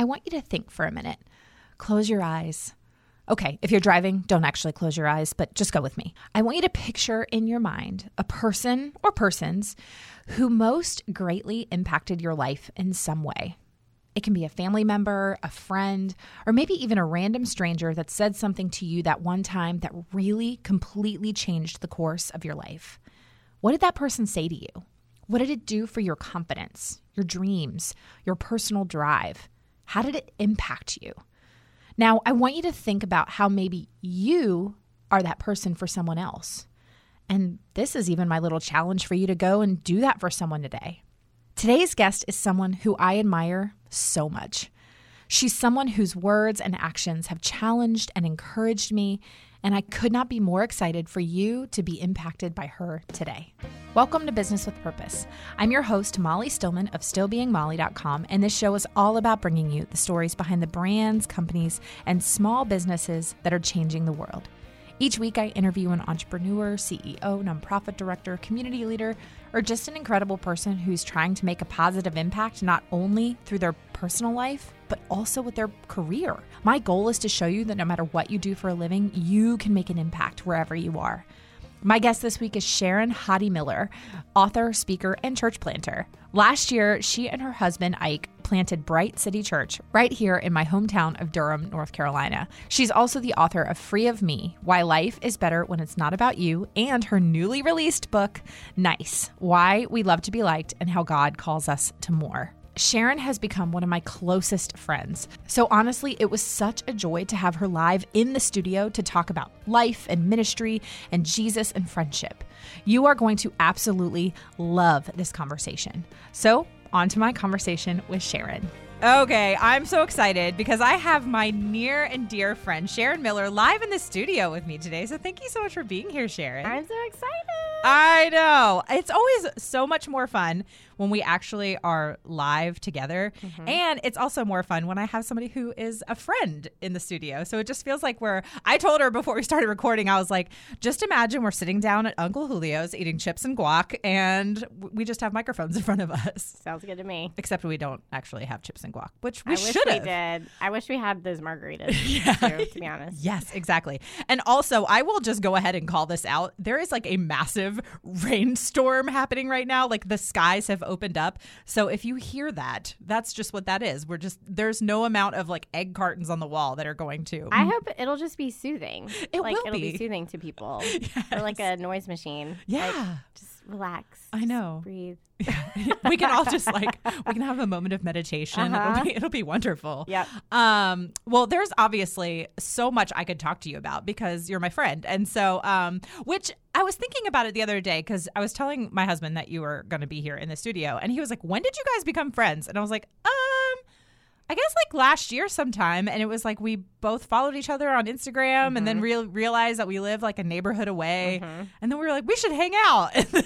I want you to think for a minute. Close your eyes. Okay, if you're driving, don't actually close your eyes, but just go with me. I want you to picture in your mind a person or persons who most greatly impacted your life in some way. It can be a family member, a friend, or maybe even a random stranger that said something to you that one time that really completely changed the course of your life. What did that person say to you? What did it do for your confidence, your dreams, your personal drive? How did it impact you? Now, I want you to think about how maybe you are that person for someone else. And this is even my little challenge for you to go and do that for someone today. Today's guest is someone who I admire so much. She's someone whose words and actions have challenged and encouraged me, and I could not be more excited for you to be impacted by her today. Welcome to Business with Purpose. I'm your host, Molly Stillman of StillBeingMolly.com, and this show is all about bringing you the stories behind the brands, companies, and small businesses that are changing the world. Each week, I interview an entrepreneur, CEO, nonprofit director, community leader, or just an incredible person who's trying to make a positive impact not only through their personal life, but also with their career. My goal is to show you that no matter what you do for a living, you can make an impact wherever you are. My guest this week is Sharon Hodde Miller, author, speaker, and church planter. Last year, she and her husband Ike planted Bright City Church right here in my hometown of Durham, North Carolina. She's also the author of Free of Me Why Life is Better When It's Not About You, and her newly released book, Nice Why We Love to Be Liked and How God Calls Us to More. Sharon has become one of my closest friends. So honestly, it was such a joy to have her live in the studio to talk about life and ministry and Jesus and friendship. You are going to absolutely love this conversation. So, on to my conversation with Sharon. Okay, I'm so excited because I have my near and dear friend Sharon Miller live in the studio with me today. So thank you so much for being here, Sharon. I'm so excited. I know. It's always so much more fun when we actually are live together. Mm-hmm. And it's also more fun when I have somebody who is a friend in the studio. So it just feels like we're, I told her before we started recording, I was like, just imagine we're sitting down at Uncle Julio's eating chips and guac, and we just have microphones in front of us. Sounds good to me. Except we don't actually have chips and guac, which we should have. I wish we did. I wish we had those margaritas, yeah. too, to be honest. Yes, exactly. And also, I will just go ahead and call this out. There is like a massive rainstorm happening right now. Like the skies have opened up. So if you hear that, that's just what that is. We're just there's no amount of like egg cartons on the wall that are going to. I hope it'll just be soothing. It like will it'll be. be soothing to people. Yes. Or like a noise machine. Yeah. Like, just relax. I know. Breathe. we can all just like we can have a moment of meditation. Uh-huh. It'll be it'll be wonderful. Yeah. Um, well, there's obviously so much I could talk to you about because you're my friend. And so um, which I was thinking about it the other day because I was telling my husband that you were gonna be here in the studio and he was like, When did you guys become friends? And I was like, um, I guess like last year sometime, and it was like we both followed each other on Instagram, Mm-hmm. and then real realized that we live like a neighborhood away, Mhm. and then we were like, we should hang out, and then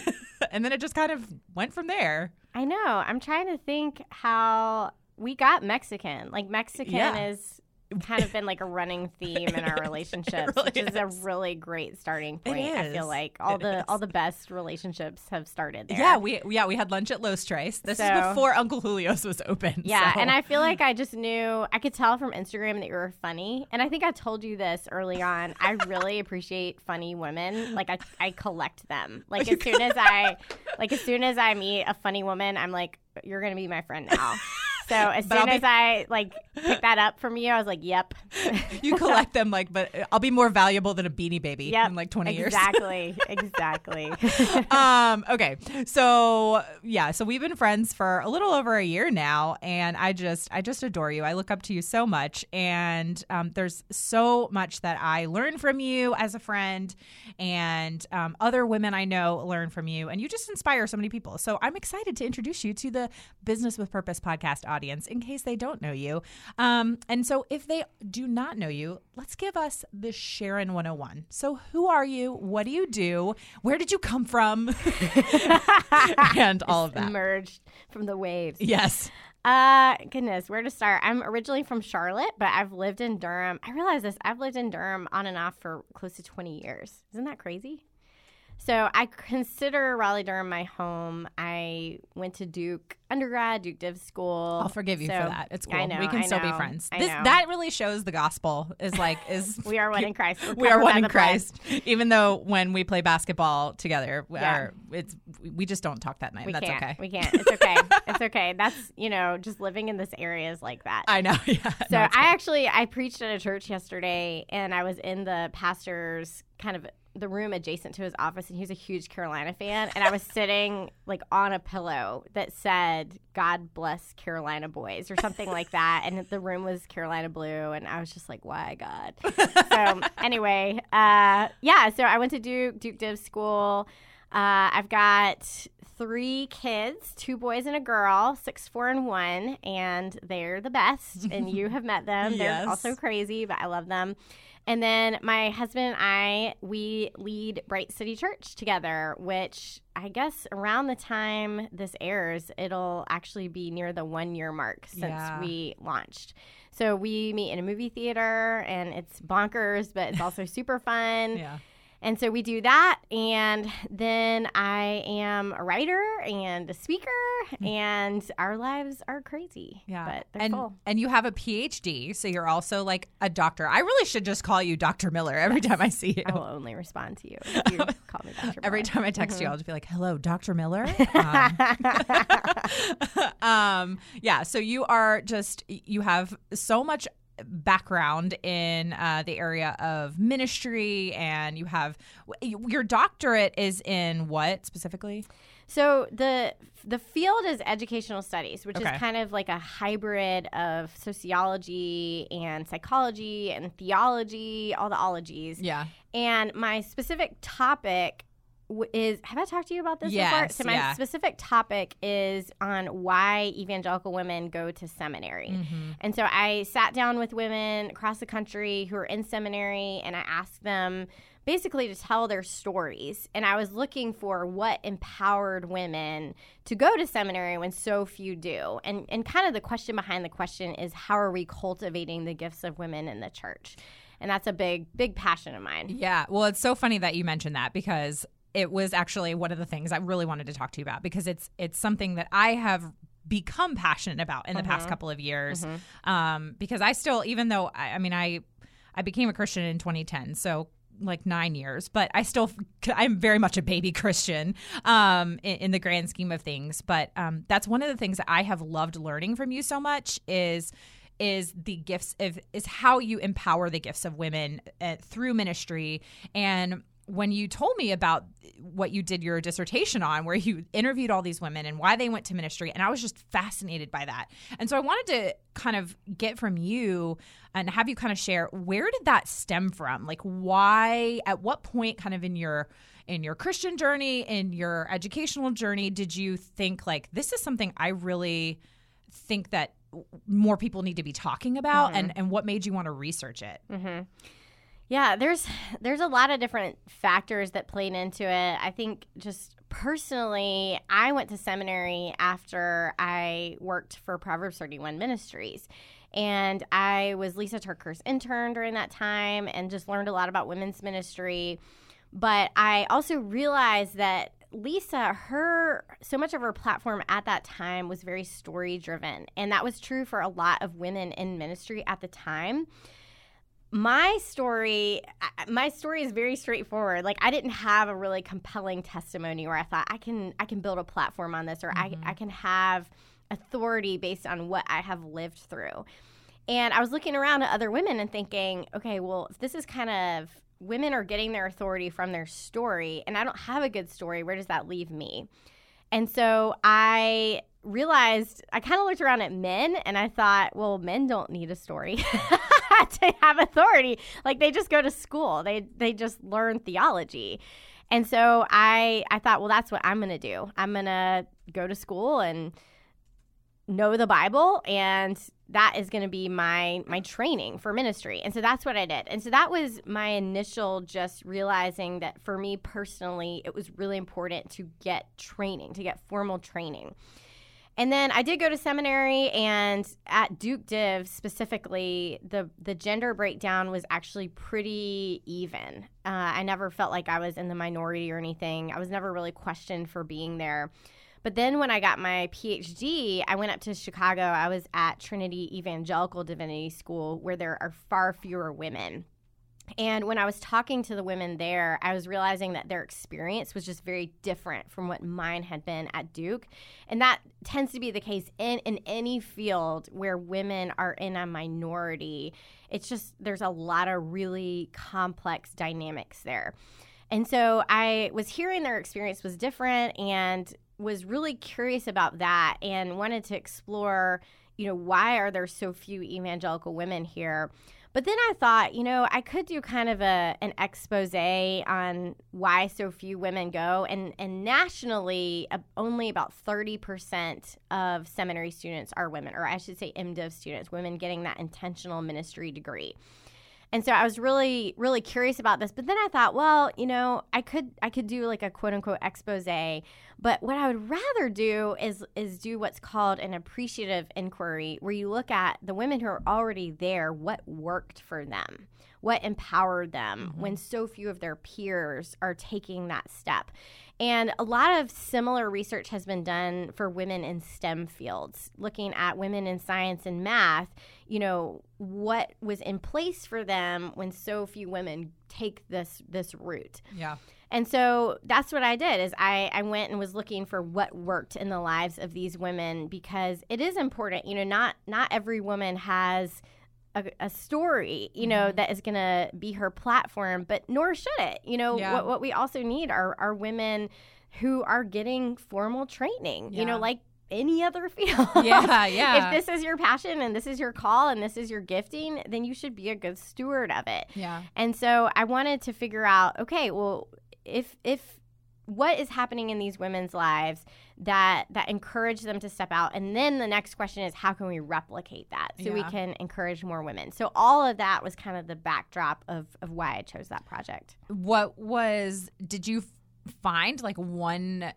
it just kind of went from there. I know. I'm trying to think how we got Mexican. Like Mexican Yeah. is kind of been like a running theme in our relationships, really which is, a really great starting point. I feel like all It the is. all the best relationships have started there. Yeah, we yeah we had lunch at Los Tres. This is before Uncle Julio's was open. Yeah, so- and I feel like I just knew I could tell from Instagram that you were funny. And I think I told you this early on. I really appreciate funny women. Like I, I collect them. Like as soon as I like as soon as I meet a funny woman, I'm like, you're gonna be my friend now. So as But soon be- as I like pick that up from you, I was like, "Yep, you collect them like, but I'll be more valuable than a Beanie Baby yep, in like twenty years. exactly, exactly." um okay. So yeah so we've been friends for a little over a year now and i just i just adore you. I look up to you so much and um, there's so much that i learn from you as a friend and um, other women i know learn from you and you just inspire so many people. So i'm excited to introduce you to the business with purpose podcast audience in case they don't know you um, and so if they do not know you let's give us the sharon 101 so who are you what do you do where did you come from and all of that emerged from the waves. yes Uh, goodness, where to start? I'm originally from Charlotte, but I've lived in Durham. I realize this. I've lived in Durham on and off for close to 20 years. Isn't that crazy? So I consider Raleigh Durham my home. I went to Duke undergrad, Duke Div School. I'll forgive you So- for that. It's cool. Know, we can I still be know, friends. I This that really shows the gospel is like is we are one in Christ. We're we are one in the blood. Christ. Even though when we play basketball together, we Yeah. are- it's we just don't talk that night. We and That's can't. okay. We can't. It's okay. it's okay. That's you know, just living in this area is like that. I know. Yeah. So No, I actually I preached at a church yesterday, and I was in the pastor's kind of the room adjacent to his office, and he was a huge Carolina fan, and I was sitting like on a pillow that said "God bless Carolina boys" or something like that, and the room was Carolina blue, and I was just like, "Why God?" so anyway, uh, yeah. So I went to Duke Duke Div School. Uh, I've got three kids, two boys and a girl, six, four, and one, and they're the best. And you have met them. They're Yes. also crazy, but I love them. And then my husband and I, we lead Bright City Church together, which I guess around the time this airs, it'll actually be near the one year mark since Yeah. we launched. So we meet in a movie theater and it's bonkers, but it's also super fun. yeah. And so we do that. And then I am a writer and a speaker, and our lives are crazy. Yeah. But they're and full. and you have a PhD, so you're also like a doctor. I really should just call you Dr. Miller every time I see you. I will only respond to you if you call me Dr. Every time I text Mm-hmm. you, I'll just be like, "Hello, Dr. Miller." Um, um, yeah. So you are just you have so much background in uh, the area of ministry, and you have your doctorate is in what specifically? So the the field is educational studies, which Okay. is kind of like a hybrid of sociology and psychology and theology, all the ologies. Yeah. And my specific topic is have I talked to you about this before? So my yeah. specific topic is on why evangelical women go to seminary. Mm-hmm. And so I sat down with women across the country who are in seminary and I asked them basically to tell their stories. And I was looking for what empowered women to go to seminary when so few do. And and kind of the question behind the question is how are we cultivating the gifts of women in the church? And that's a big big passion of mine. Yeah. Well, it's so funny that you mentioned that because it was actually one of the things I really wanted to talk to you about because it's it's something that I have become passionate about in the past couple of years. Um, because I still, even though I, I mean, I I became a Christian in 2010, so like nine years, but I still I'm very much a baby Christian um, in, in the grand scheme of things. But um, that's one of the things that I have loved learning from you so much is is the gifts of is how you empower the gifts of women uh, through ministry and when you told me about what you did your dissertation on where you interviewed all these women and why they went to ministry and i was just fascinated by that. And so i wanted to kind of get from you and have you kind of share where did that stem from? Like why at what point kind of in your in your christian journey in your educational journey did you think like this is something i really think that more people need to be talking about mm-hmm. and and what made you want to research it mm-hmm. Yeah, there's there's a lot of different factors that played into it. I think just personally, I went to seminary after I worked for Proverbs 31 Ministries. And I was Lysa TerKeurst's intern during that time and just learned a lot about women's ministry. But I also realized that Lisa, her so much of her platform at that time was very story driven. And that was true for a lot of women in ministry at the time my story my story is very straightforward. Like i didn't have a really compelling testimony where i thought i can i can build a platform on this or I, mm-hmm. I can have authority based on what i have lived through. And i was looking around at other women and thinking okay well if this is kind of women are getting their authority from their story and i don't have a good story where does that leave me? And so I realized I kind of looked around at men and I thought, well, men don't need a story to have authority. Like they just go to school. They they just learn theology. And so I I thought, well, that's what I'm going to do. I'm going to go to school and know the Bible and that is going to be my my training for ministry. And so that's what I did. And so that was my initial just realizing that for me personally it was really important to get training, to get formal training. And then I did go to seminary, and at Duke Div specifically, the the gender breakdown was actually pretty even. Uh, I never felt like I was in the minority or anything. I was never really questioned for being there. But then when I got my PhD, I went up to Chicago. I was at Trinity Evangelical Divinity School, where there are far fewer women. And when I was talking to the women there, I was realizing that their experience was just very different from what mine had been at Duke. And that tends to be the case in, in any field where women are in a minority. It's just, there's a lot of really complex dynamics there. And so I was hearing their experience was different and was really curious about that and wanted to explore, you know, why are there so few evangelical women here? But then I thought, you know, I could do kind of a an expose on why so few women go, and and nationally, uh, only about thirty percent of seminary students are women, or I should say, MDiv students, women getting that intentional ministry degree. And so I was really, really curious about this. But then I thought, well, you know, I could, I could do like a quote unquote expose. But what I would rather do is, is do what's called an appreciative inquiry, where you look at the women who are already there, what worked for them, what empowered them mm-hmm. when so few of their peers are taking that step. And a lot of similar research has been done for women in STEM fields, looking at women in science and math, you know, what was in place for them when so few women take this this route. Yeah. And so that's what I did is I, I went and was looking for what worked in the lives of these women because it is important, you know, not not every woman has a, a story, you know, mm-hmm. that is going to be her platform, but nor should it. You know, yeah. what, what we also need are, are women who are getting formal training, yeah. you know, like any other field. Yeah, yeah. if this is your passion and this is your call and this is your gifting, then you should be a good steward of it. Yeah. And so I wanted to figure out, okay, well, if if what is happening in these women's lives that that encourage them to step out? And then the next question is how can we replicate that so yeah. we can encourage more women? So all of that was kind of the backdrop of of why i chose that project. What was did you find like one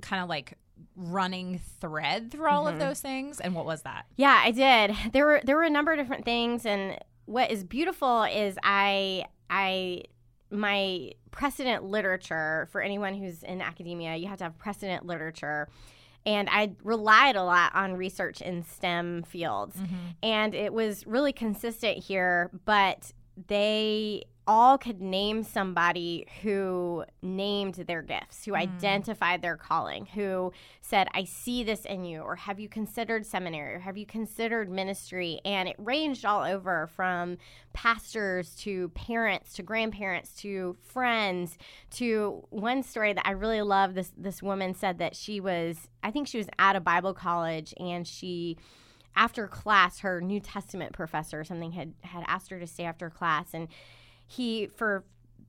kind of like running thread through all mm-hmm. of those things? And what was that? Yeah i did. There were there were a number of different things. And what is beautiful is i i my precedent literature for anyone who's in academia, you have to have precedent literature. And I relied a lot on research in STEM fields. Mm-hmm. And it was really consistent here, but they all could name somebody who named their gifts, who mm. identified their calling, who said, I see this in you, or have you considered seminary, or have you considered ministry? And it ranged all over from pastors to parents to grandparents to friends to one story that I really love. This this woman said that she was, I think she was at a Bible college and she after class, her New Testament professor or something had had asked her to stay after class and he for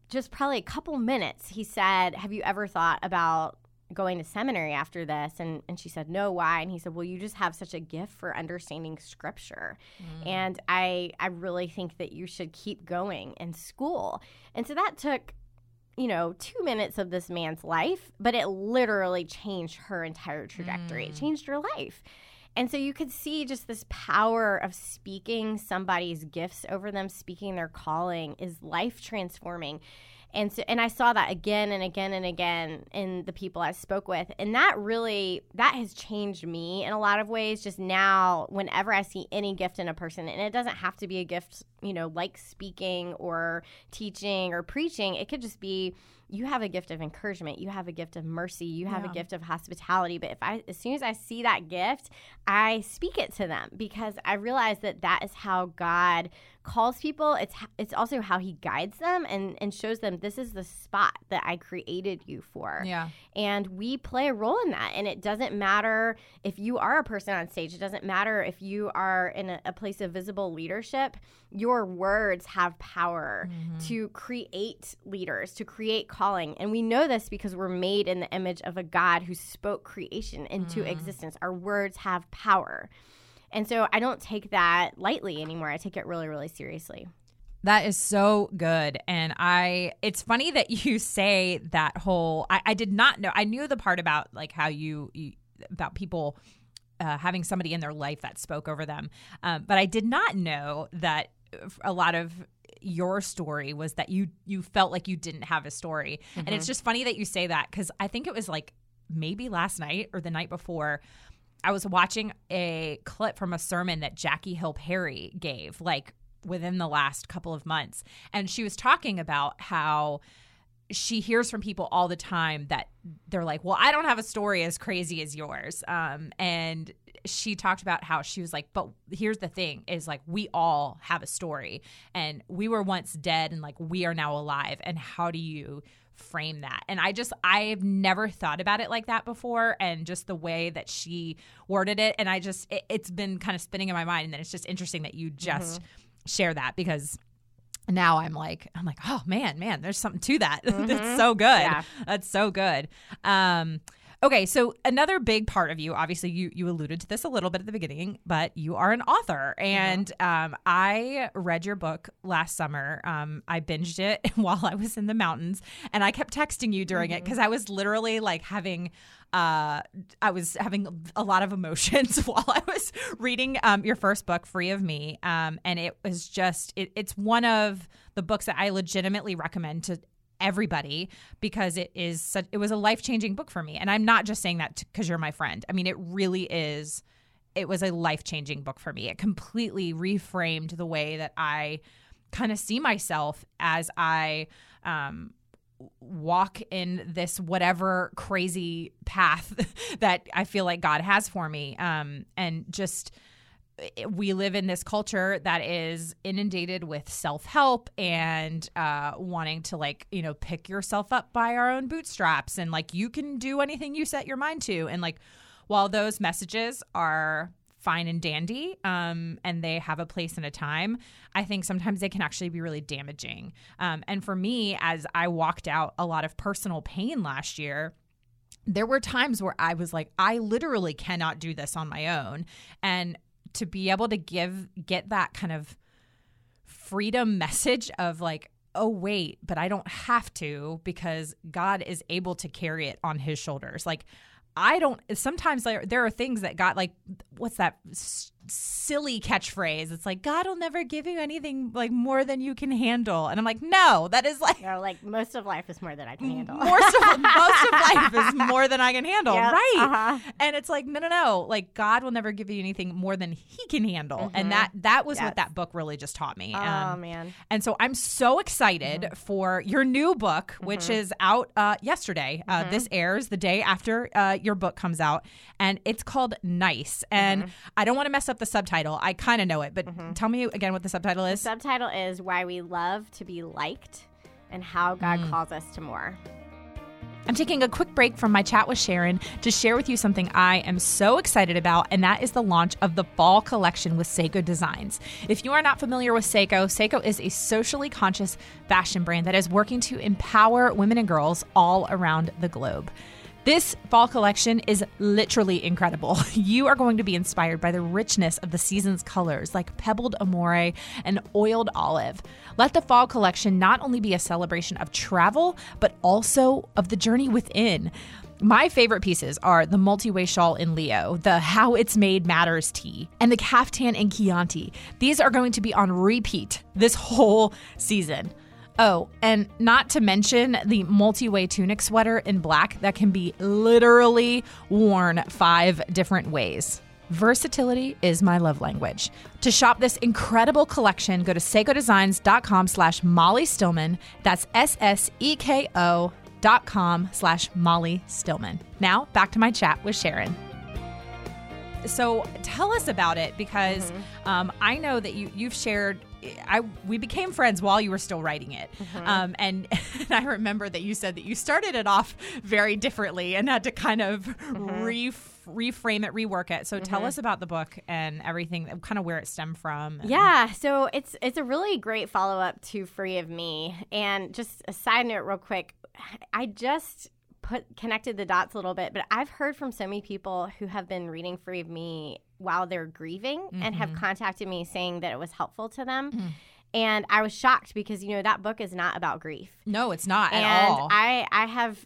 just probably a couple minutes he said have you ever thought about going to seminary after this? And, and she said no why? And he said well you just have such a gift for understanding scripture. Mm. and i i really think that you should keep going in school. And so that took you know two minutes of this man's life but it literally changed her entire trajectory. Mm. it changed her life and so you could see just this power of speaking somebody's gifts over them, speaking their calling is life transforming. And so and I saw that again and again and again in the people I spoke with. And that really that has changed me in a lot of ways just now whenever I see any gift in a person and it doesn't have to be a gift, you know, like speaking or teaching or preaching. It could just be you have a gift of encouragement you have a gift of mercy you have yeah. a gift of hospitality but if i as soon as i see that gift i speak it to them because i realize that that is how god calls people it's it's also how he guides them and and shows them this is the spot that I created you for. Yeah. And we play a role in that and it doesn't matter if you are a person on stage it doesn't matter if you are in a, a place of visible leadership your words have power mm-hmm. to create leaders to create calling and we know this because we're made in the image of a God who spoke creation into mm-hmm. existence our words have power. And so I don't take that lightly anymore. I take it really, really seriously. That is so good. And I, it's funny that you say that whole, I, I did not know, I knew the part about like how you, you about people uh, having somebody in their life that spoke over them. Um, but I did not know that a lot of your story was that you you felt like you didn't have a story, and it's mm-hmm. just funny that you say that because I think it was like maybe last night or the night before. I was watching a clip from a sermon that Jackie Hill Perry gave, like within the last couple of months. And she was talking about how she hears from people all the time that they're like, Well, I don't have a story as crazy as yours. Um, and she talked about how she was like, But here's the thing is like, we all have a story, and we were once dead, and like, we are now alive. And how do you? frame that. And I just I've never thought about it like that before and just the way that she worded it and I just it, has been kind of spinning in my mind and then it's just interesting that you just share that because now I'm like I'm like oh man man there's something to that. That's so good. Yeah. That's so good. Um Okay, so another big part of you, obviously, you you alluded to this a little bit at the beginning, but you are an author, and um, I read your book last summer. Um, I binged it while I was in the mountains, and I kept texting you during it because I was literally like having. Uh, I was having a lot of emotions while I was reading um, your first book, Free of Me, um, and it was just it, it's one of the books that I legitimately recommend to everybody because it is such it was a life-changing book for me. And i'm not just saying that because you're my friend. I mean it really is it was a life-changing book for me. It completely reframed the way that i kind of see myself as i um walk in this whatever crazy path that i feel like god has for me. Um and just we live in this culture that is inundated with self-help and uh, wanting to like you know pick yourself up by our own bootstraps. And like you can do anything you set your mind to. And like while those messages are fine and dandy um, and they have a place and a time i think sometimes they can actually be really damaging um, and for me as i walked out a lot of personal pain last year there were times where I was like, I literally cannot do this on my own. And to be able to give get that kind of freedom message of like oh wait but i don't have to because god is able to carry it on his shoulders like i don't sometimes there, there are things that got like what's that silly catchphrase it's like god will never give you anything like more than you can handle and i'm like no that is like know, like most of life is more than I can handle. most of, most of life is more than I can handle, Yep, right? uh-huh. And it's like, no, no, no. Like God will never give you anything more than He can handle, and that that was Mm-hmm. Yes. what that book really just taught me. Oh Um, man. and so I'm so excited Mm-hmm. for your new book, which is out uh, yesterday. Uh, Mm-hmm. This airs the day after uh, your book comes out, and it's called Nice. And Mm-hmm. I don't want to mess up the subtitle. I kind of know it, but tell me again what the subtitle is. The Subtitle is Why We Love to Be Liked and How God Mm. Calls Us to More. I'm taking a quick break from my chat with Sharon to share with you something I am so excited about, and that is the launch of the fall collection with Sseko Designs. If you are not familiar with Sseko, Seiko is a socially conscious fashion brand that is working to empower women and girls all around the globe. This fall collection is literally incredible. You are going to be inspired by the richness of the season's colors like pebbled amore and oiled olive. Let the fall collection not only be a celebration of travel, but also of the journey within. My favorite pieces are the multi-way shawl in Leo, the How It's Made Matters tee, and the caftan in Chianti. These are going to be on repeat this whole season. Oh, and not to mention the multi way tunic sweater in black that can be literally worn five different ways. Versatility is my love language. To shop this incredible collection, go to ssekodesigns.com slash Molly Stillman. That's S-S-E-K-O dot com slash Molly Stillman. Now back to my chat with Sharon. So tell us about it because um, I know that you you've shared. I we became friends while you were still writing it, mm-hmm. um, and, and I remember that you said that you started it off very differently and had to kind of mm-hmm. re- reframe it, rework it. So tell mm-hmm. us about the book and everything, kind of where it stemmed from. Yeah, so it's it's a really great follow up to Free of Me. And just a side note, real quick, I just put connected the dots a little bit, but I've heard from so many people who have been reading Free of Me while they're grieving and have contacted me saying that it was helpful to them. And I was shocked because you know that book is not about grief. No, it's not at and all. I I have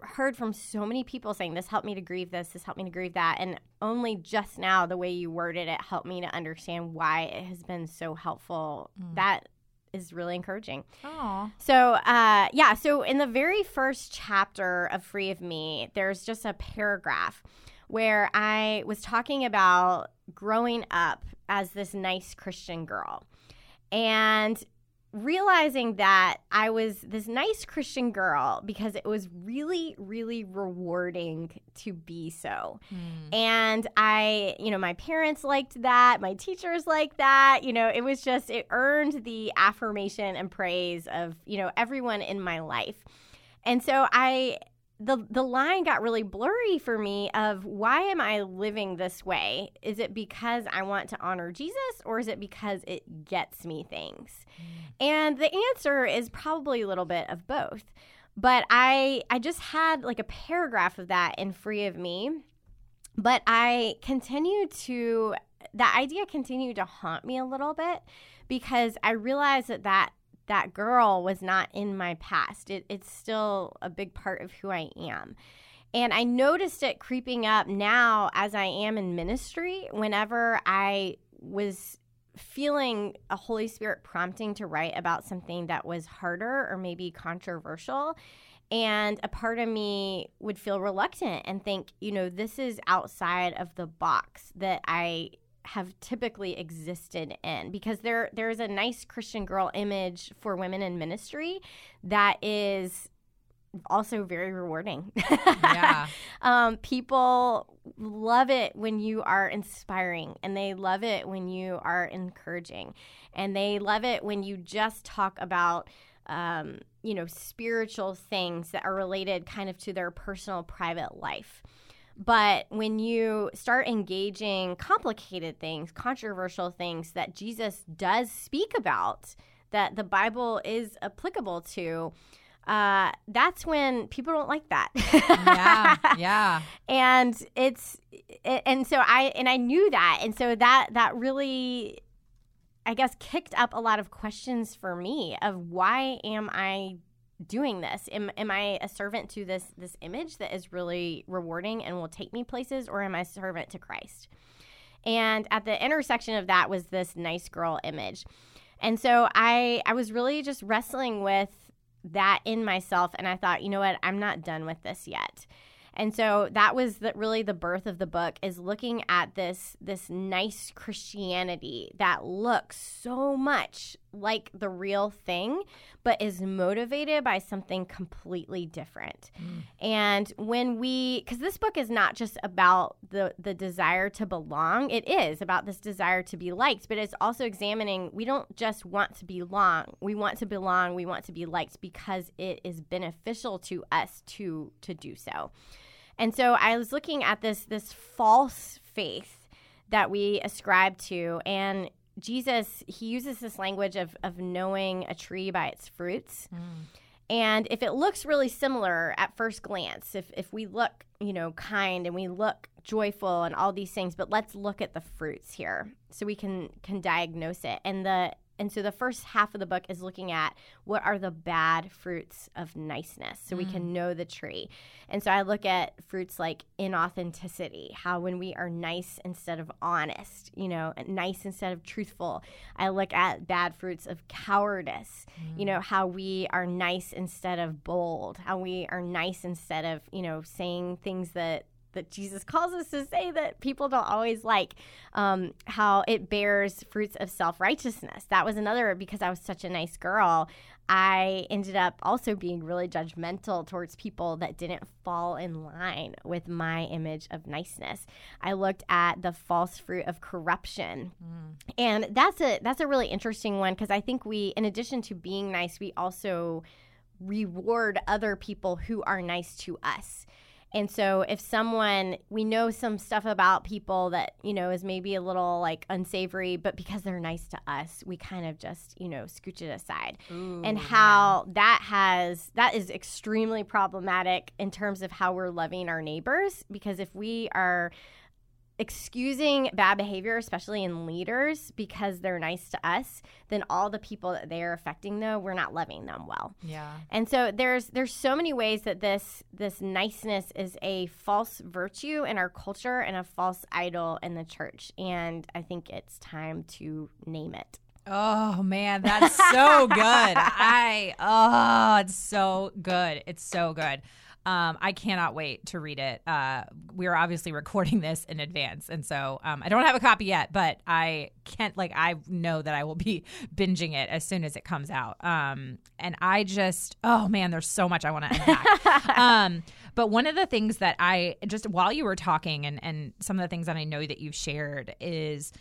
heard from so many people saying this helped me to grieve this, this helped me to grieve that, and only just now the way you worded it helped me to understand why it has been so helpful. Mm. That is really encouraging. Oh. So, uh, yeah, so in the very first chapter of Free of Me, there's just a paragraph where I was talking about growing up as this nice Christian girl. And realizing that I was this nice Christian girl because it was really, really rewarding to be so. Mm. And I, you know, my parents liked that, my teachers liked that. You know, it was just, it earned the affirmation and praise of, you know, everyone in my life. And so I, the the line got really blurry for me of why am I living this way? Is it because I want to honor Jesus or is it because it gets me things? Mm. And the answer is probably a little bit of both. But I I just had like a paragraph of that in Free of Me. But I continue to that idea continued to haunt me a little bit because I realized that that that girl was not in my past. It, it's still a big part of who I am. And I noticed it creeping up now as I am in ministry whenever I was feeling a Holy Spirit prompting to write about something that was harder or maybe controversial. And a part of me would feel reluctant and think, you know, this is outside of the box that I have typically existed in because there there is a nice Christian girl image for women in ministry that is also very rewarding. Yeah. um, people love it when you are inspiring and they love it when you are encouraging and they love it when you just talk about um, you know spiritual things that are related kind of to their personal private life but when you start engaging complicated things, controversial things that Jesus does speak about, that the Bible is applicable to, uh, that's when people don't like that. yeah, yeah. And it's, and so I, and I knew that. And so that, that really, I guess, kicked up a lot of questions for me of why am I doing this? Am, am I a servant to this this image that is really rewarding and will take me places, or am I a servant to Christ? And at the intersection of that was this nice girl image. And so I I was really just wrestling with that in myself and I thought, you know what, I'm not done with this yet. And so that was the, really the birth of the book is looking at this this nice Christianity that looks so much like the real thing but is motivated by something completely different. Mm. And when we cuz this book is not just about the the desire to belong, it is about this desire to be liked, but it's also examining we don't just want to belong. We want to belong, we want to be liked because it is beneficial to us to to do so. And so I was looking at this this false faith that we ascribe to and Jesus he uses this language of of knowing a tree by its fruits. Mm. And if it looks really similar at first glance, if if we look, you know, kind and we look joyful and all these things, but let's look at the fruits here so we can can diagnose it. And the and so the first half of the book is looking at what are the bad fruits of niceness so mm. we can mm. know the tree. And so I look at fruits like inauthenticity, how when we are nice instead of honest, you know, nice instead of truthful. I look at bad fruits of cowardice, mm. you know, mm. how we are nice instead of bold, how we are nice instead of, you know, saying things that that Jesus calls us to say that people don't always like, um, how it bears fruits of self righteousness. That was another because I was such a nice girl. I ended up also being really judgmental towards people that didn't fall in line with my image of niceness. I looked at the false fruit of corruption. Mm. And that's a that's a really interesting one because I think we in addition to being nice, we also reward other people who are nice to us. And so if someone we know some stuff about people that, you know, is maybe a little like unsavory, but because they're nice to us, we kind of just, you know, scooch it aside. Ooh, and how yeah. that has that is extremely problematic in terms of how we're loving our neighbors because if we are excusing bad behavior, especially in leaders, because they're nice to us, then all the people that they are affecting, though, we're not loving them well. Yeah. And so there's there's so many ways that this this niceness is a false virtue in our culture and a false idol in the church. And I think it's time to name it. Oh man, that's so good. I oh, it's so good. It's so good. Um, I cannot wait to read it. Uh, we are obviously recording this in advance, and so um, I don't have a copy yet, but I can't like I know that I will be binging it as soon as it comes out. Um, and I just oh man, there's so much I want to unpack. um, but one of the things that I just while you were talking, and and some of the things that I know that you've shared is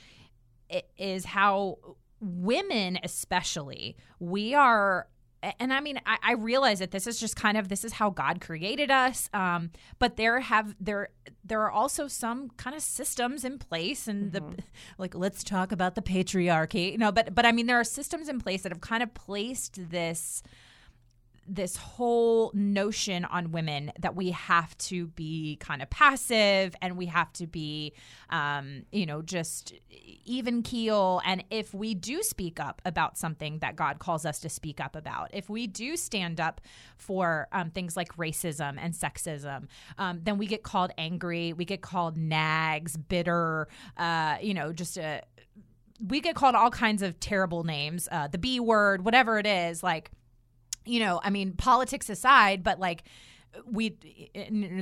is how women especially we are and I mean, I, I, realize that this is just kind of this is how God created us. Um, but there have there there are also some kind of systems in place, and mm-hmm. the like. Let's talk about the patriarchy, you know. But but I mean, there are systems in place that have kind of placed this this whole notion on women that we have to be kind of passive and we have to be, um, you know, just even keel. And if we do speak up about something that God calls us to speak up about, if we do stand up for um, things like racism and sexism, um, then we get called angry, we get called nags, bitter, uh, you know, just a. We get called all kinds of terrible names, uh, the B word, whatever it is. Like, you know, I mean, politics aside, but like we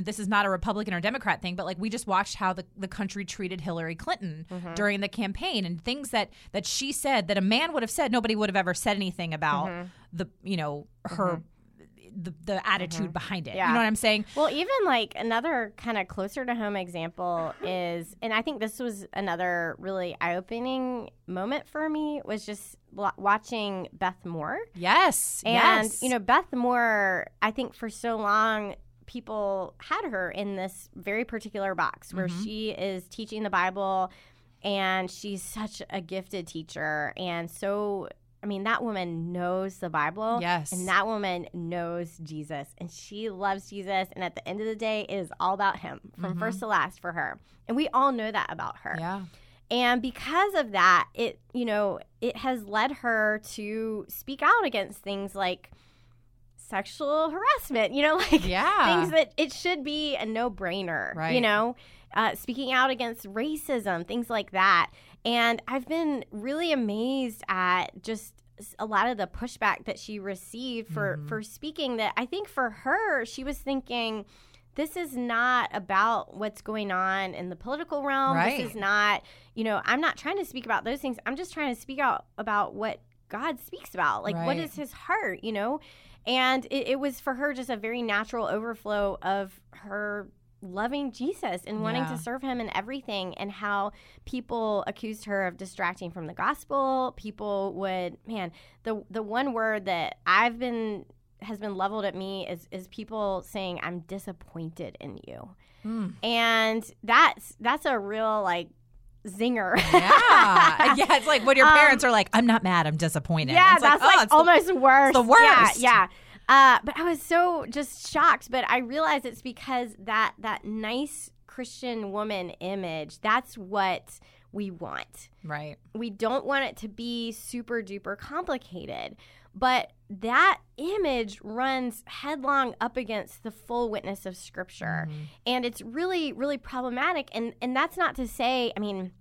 this is not a republican or democrat thing but like we just watched how the, the country treated hillary clinton mm-hmm. during the campaign and things that that she said that a man would have said nobody would have ever said anything about mm-hmm. the you know her mm-hmm the, the attitude mm-hmm. behind it. Yeah. You know what I'm saying? Well, even like another kind of closer to home example is, and I think this was another really eye opening moment for me, was just watching Beth Moore. Yes. And, yes. you know, Beth Moore, I think for so long, people had her in this very particular box where mm-hmm. she is teaching the Bible and she's such a gifted teacher and so I mean, that woman knows the Bible. Yes. And that woman knows Jesus. And she loves Jesus. And at the end of the day, it is all about him from mm-hmm. first to last for her. And we all know that about her. Yeah. And because of that, it, you know, it has led her to speak out against things like sexual harassment, you know, like yeah. things that it should be a no brainer, right. you know, uh, speaking out against racism, things like that. And I've been really amazed at just a lot of the pushback that she received for mm-hmm. for speaking that I think for her she was thinking this is not about what's going on in the political realm. Right. This is not, you know, I'm not trying to speak about those things. I'm just trying to speak out about what God speaks about. Like, right. what is his heart, you know? And it, it, was for her just a very natural overflow of her loving Jesus and wanting yeah. to serve him in everything and how people accused her of distracting from the gospel. People would man, the the one word that I've been has been leveled at me is is people saying I'm disappointed in you. Mm. And that's that's a real like zinger. yeah. yeah. It's like when your parents um, are like, I'm not mad, I'm disappointed. Yeah, it's that's like, oh, like almost the, worse. The worst. Yeah. yeah. Uh, but I was so just shocked. But I realized it's because that that nice Christian woman image. That's what we want. Right. We don't want it to be super duper complicated. But that image runs headlong up against the full witness of scripture. Mm-hmm. And it's really, really problematic. And and that's not to say, I mean,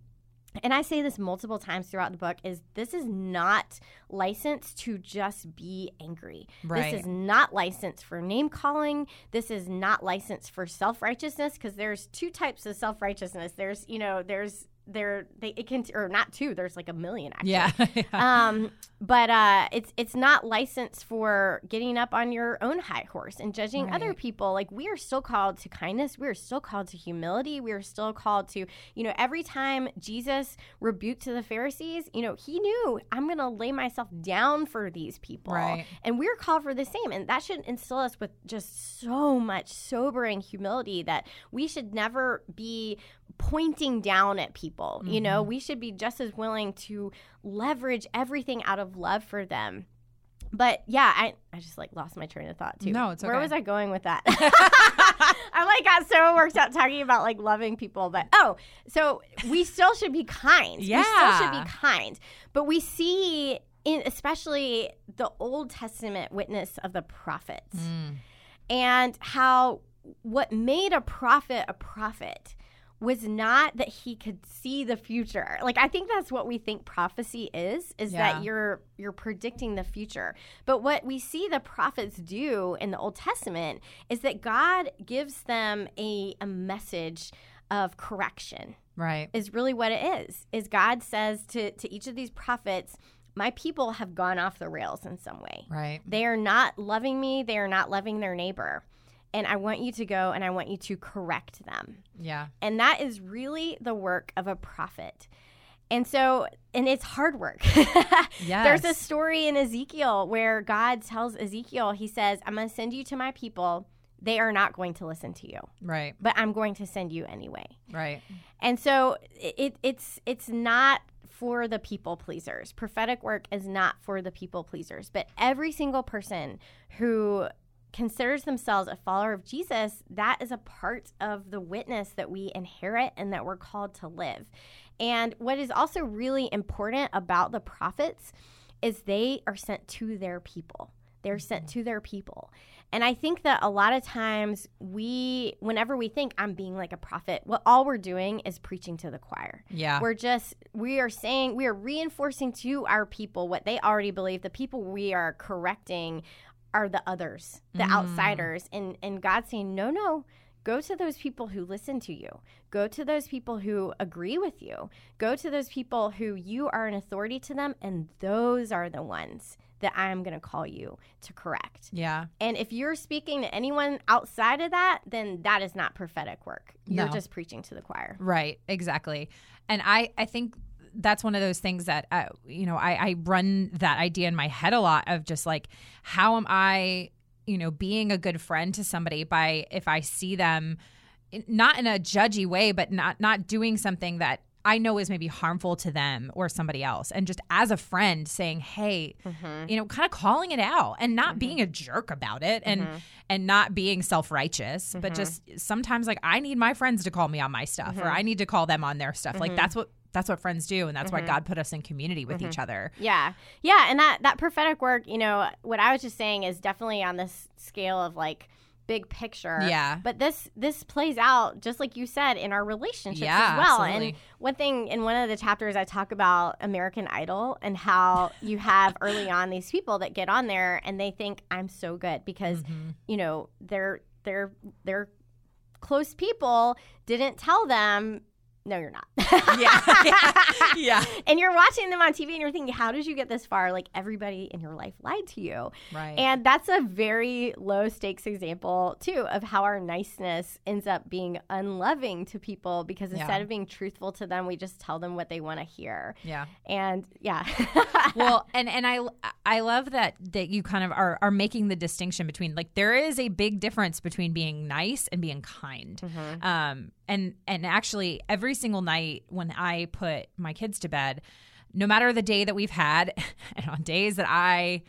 and I say this multiple times throughout the book is this is not licensed to just be angry. Right. This is not licensed for name calling. This is not licensed for self-righteousness because there's two types of self-righteousness. There's, you know, there's there they it can or not two there's like a million actually yeah, yeah. um but uh it's it's not licensed for getting up on your own high horse and judging right. other people like we are still called to kindness we are still called to humility we are still called to you know every time jesus rebuked to the pharisees you know he knew i'm gonna lay myself down for these people right. and we're called for the same and that should instill us with just so much sobering humility that we should never be pointing down at people. Mm-hmm. You know, mm-hmm. we should be just as willing to leverage everything out of love for them but yeah, I, I just like lost my train of thought too. No, it's Where was I going with that? I like got so worked out talking about like loving people, but oh, so we still should be kind. Yeah. We still should be kind. But we see in especially the Old Testament witness of the prophets Mm. and how what made a prophet a prophet was not that he could see the future. Like I think that's what we think prophecy is is Yeah. that you're you're predicting the future. But what we see the prophets do in the Old Testament is that God gives them a a message of correction Right. is really what it is. Is God says to to each of these prophets, my people have gone off the rails in some way. Right. They are not loving me, they are not loving their neighbor. And I want you to go and I want you to correct them. Yeah. And that is really the work of a prophet. And so, and it's hard work. Yes. There's a story in Ezekiel where God tells Ezekiel, He says, I'm going to send you to my people. They are not going to listen to you, Right. but I'm going to send you anyway. Right. And so it, it's it's not for the people pleasers. Prophetic work is not for the people pleasers, but every single person who considers themselves a follower of Jesus, that is a part of the witness that we inherit and that we're called to live. And what is also really important about the prophets is they are sent to their people. They're sent to their people. And I think that a lot of times we, whenever we think I'm being like a prophet, what all we're doing is preaching to the choir. Yeah. We're just, we are saying, we are reinforcing to our people what they already believe. The people we are correcting are the others, the Mm. outsiders. And, and God's saying, no, no, go to those people who listen to you. Go to those people who agree with you. Go to those people who you are an authority to them. And those are the ones that I am going to call you to correct. yeah. And if you're speaking to anyone outside of that, then that is not prophetic work. You're No. just preaching to the choir. Right, exactly. And I, I think that's one of those things that, uh, you know, I, I run that idea in my head a lot of just like, how am I, you know, being a good friend to somebody by if I see them, not in a judgy way, but not not doing something that I know is maybe harmful to them or somebody else, and just as a friend saying, hey, mm-hmm. you know, kind of calling it out and not mm-hmm. being a jerk about it, and mm-hmm. and not being self righteous, but just sometimes like I need my friends to call me on my stuff, or I need to call them on their stuff. Like that's what that's what friends do, and that's why God put us in community with each other. Yeah. Yeah. And that, that prophetic work, you know, what I was just saying is definitely on this scale of like, big picture Yeah. but this this plays out just like you said in our relationships Yeah, as well absolutely. and one thing in one of the chapters i talk about american idol and how you have early on these people that get on there and they think i'm so good because Mm-hmm. you know they're they're they're close people didn't tell them no you're not Yeah. yeah. and you're watching them on tv and you're thinking how did you get this far like everybody in your life lied to you Right. and that's a very low stakes example, too, of how our niceness ends up being unloving to people because Yeah. instead of being truthful to them, we just tell them what they want to hear. yeah. And yeah. well and and i i love that that you kind of are are making the distinction between like there is a big difference between being nice and being kind um and and actually every single night when i put my kids to bed no matter the day that we've had and on days that i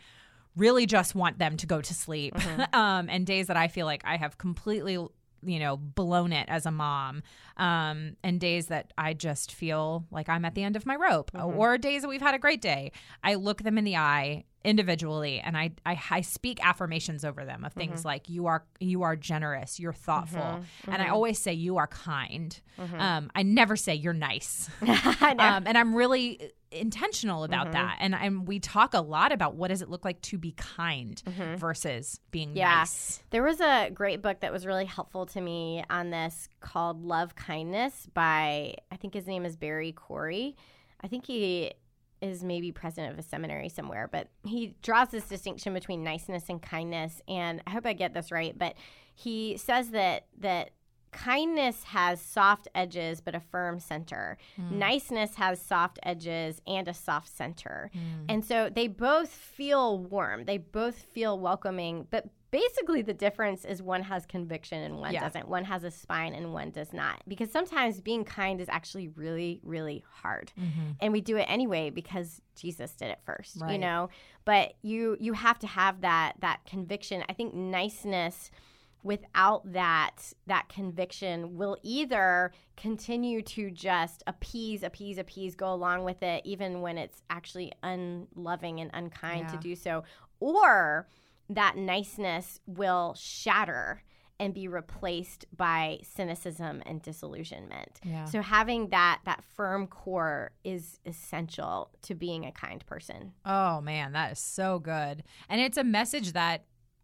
really just want them to go to sleep um and days that i feel like i have completely you know blown it as a mom um and days that i just feel like i'm at the end of my rope or days that we've had a great day i look them in the eye individually and I, I i speak affirmations over them of things mm-hmm. like you are you are generous you're thoughtful mm-hmm. and i mm-hmm. always say you are kind um i never say you're nice um, and I'm really uh, intentional about that. And and we talk a lot about what does it look like to be kind versus being Yeah. nice. There was a great book that was really helpful to me on this called Love Kindness by, I think his name is Barry Corey. I think he is maybe president of a seminary somewhere, but he draws this distinction between niceness and kindness. And I hope I get this right, but he says that that kindness has soft edges but a firm center. Hmm. Niceness has soft edges and a soft center. Hmm. And so they both feel warm. They both feel welcoming, but basically the difference is one has conviction and one Yeah. doesn't. One has a spine and one does not. Because sometimes being kind is actually really, really hard. Mm-hmm. And we do it anyway because Jesus did it first, you know? But you you have to have that that conviction. I think niceness without that that conviction will either continue to just appease appease appease go along with it even when it's actually unloving and unkind to do so or that niceness will shatter and be replaced by cynicism and disillusionment. Yeah. So having that that firm core is essential to being a kind person. Oh man, that is so good. And it's a message that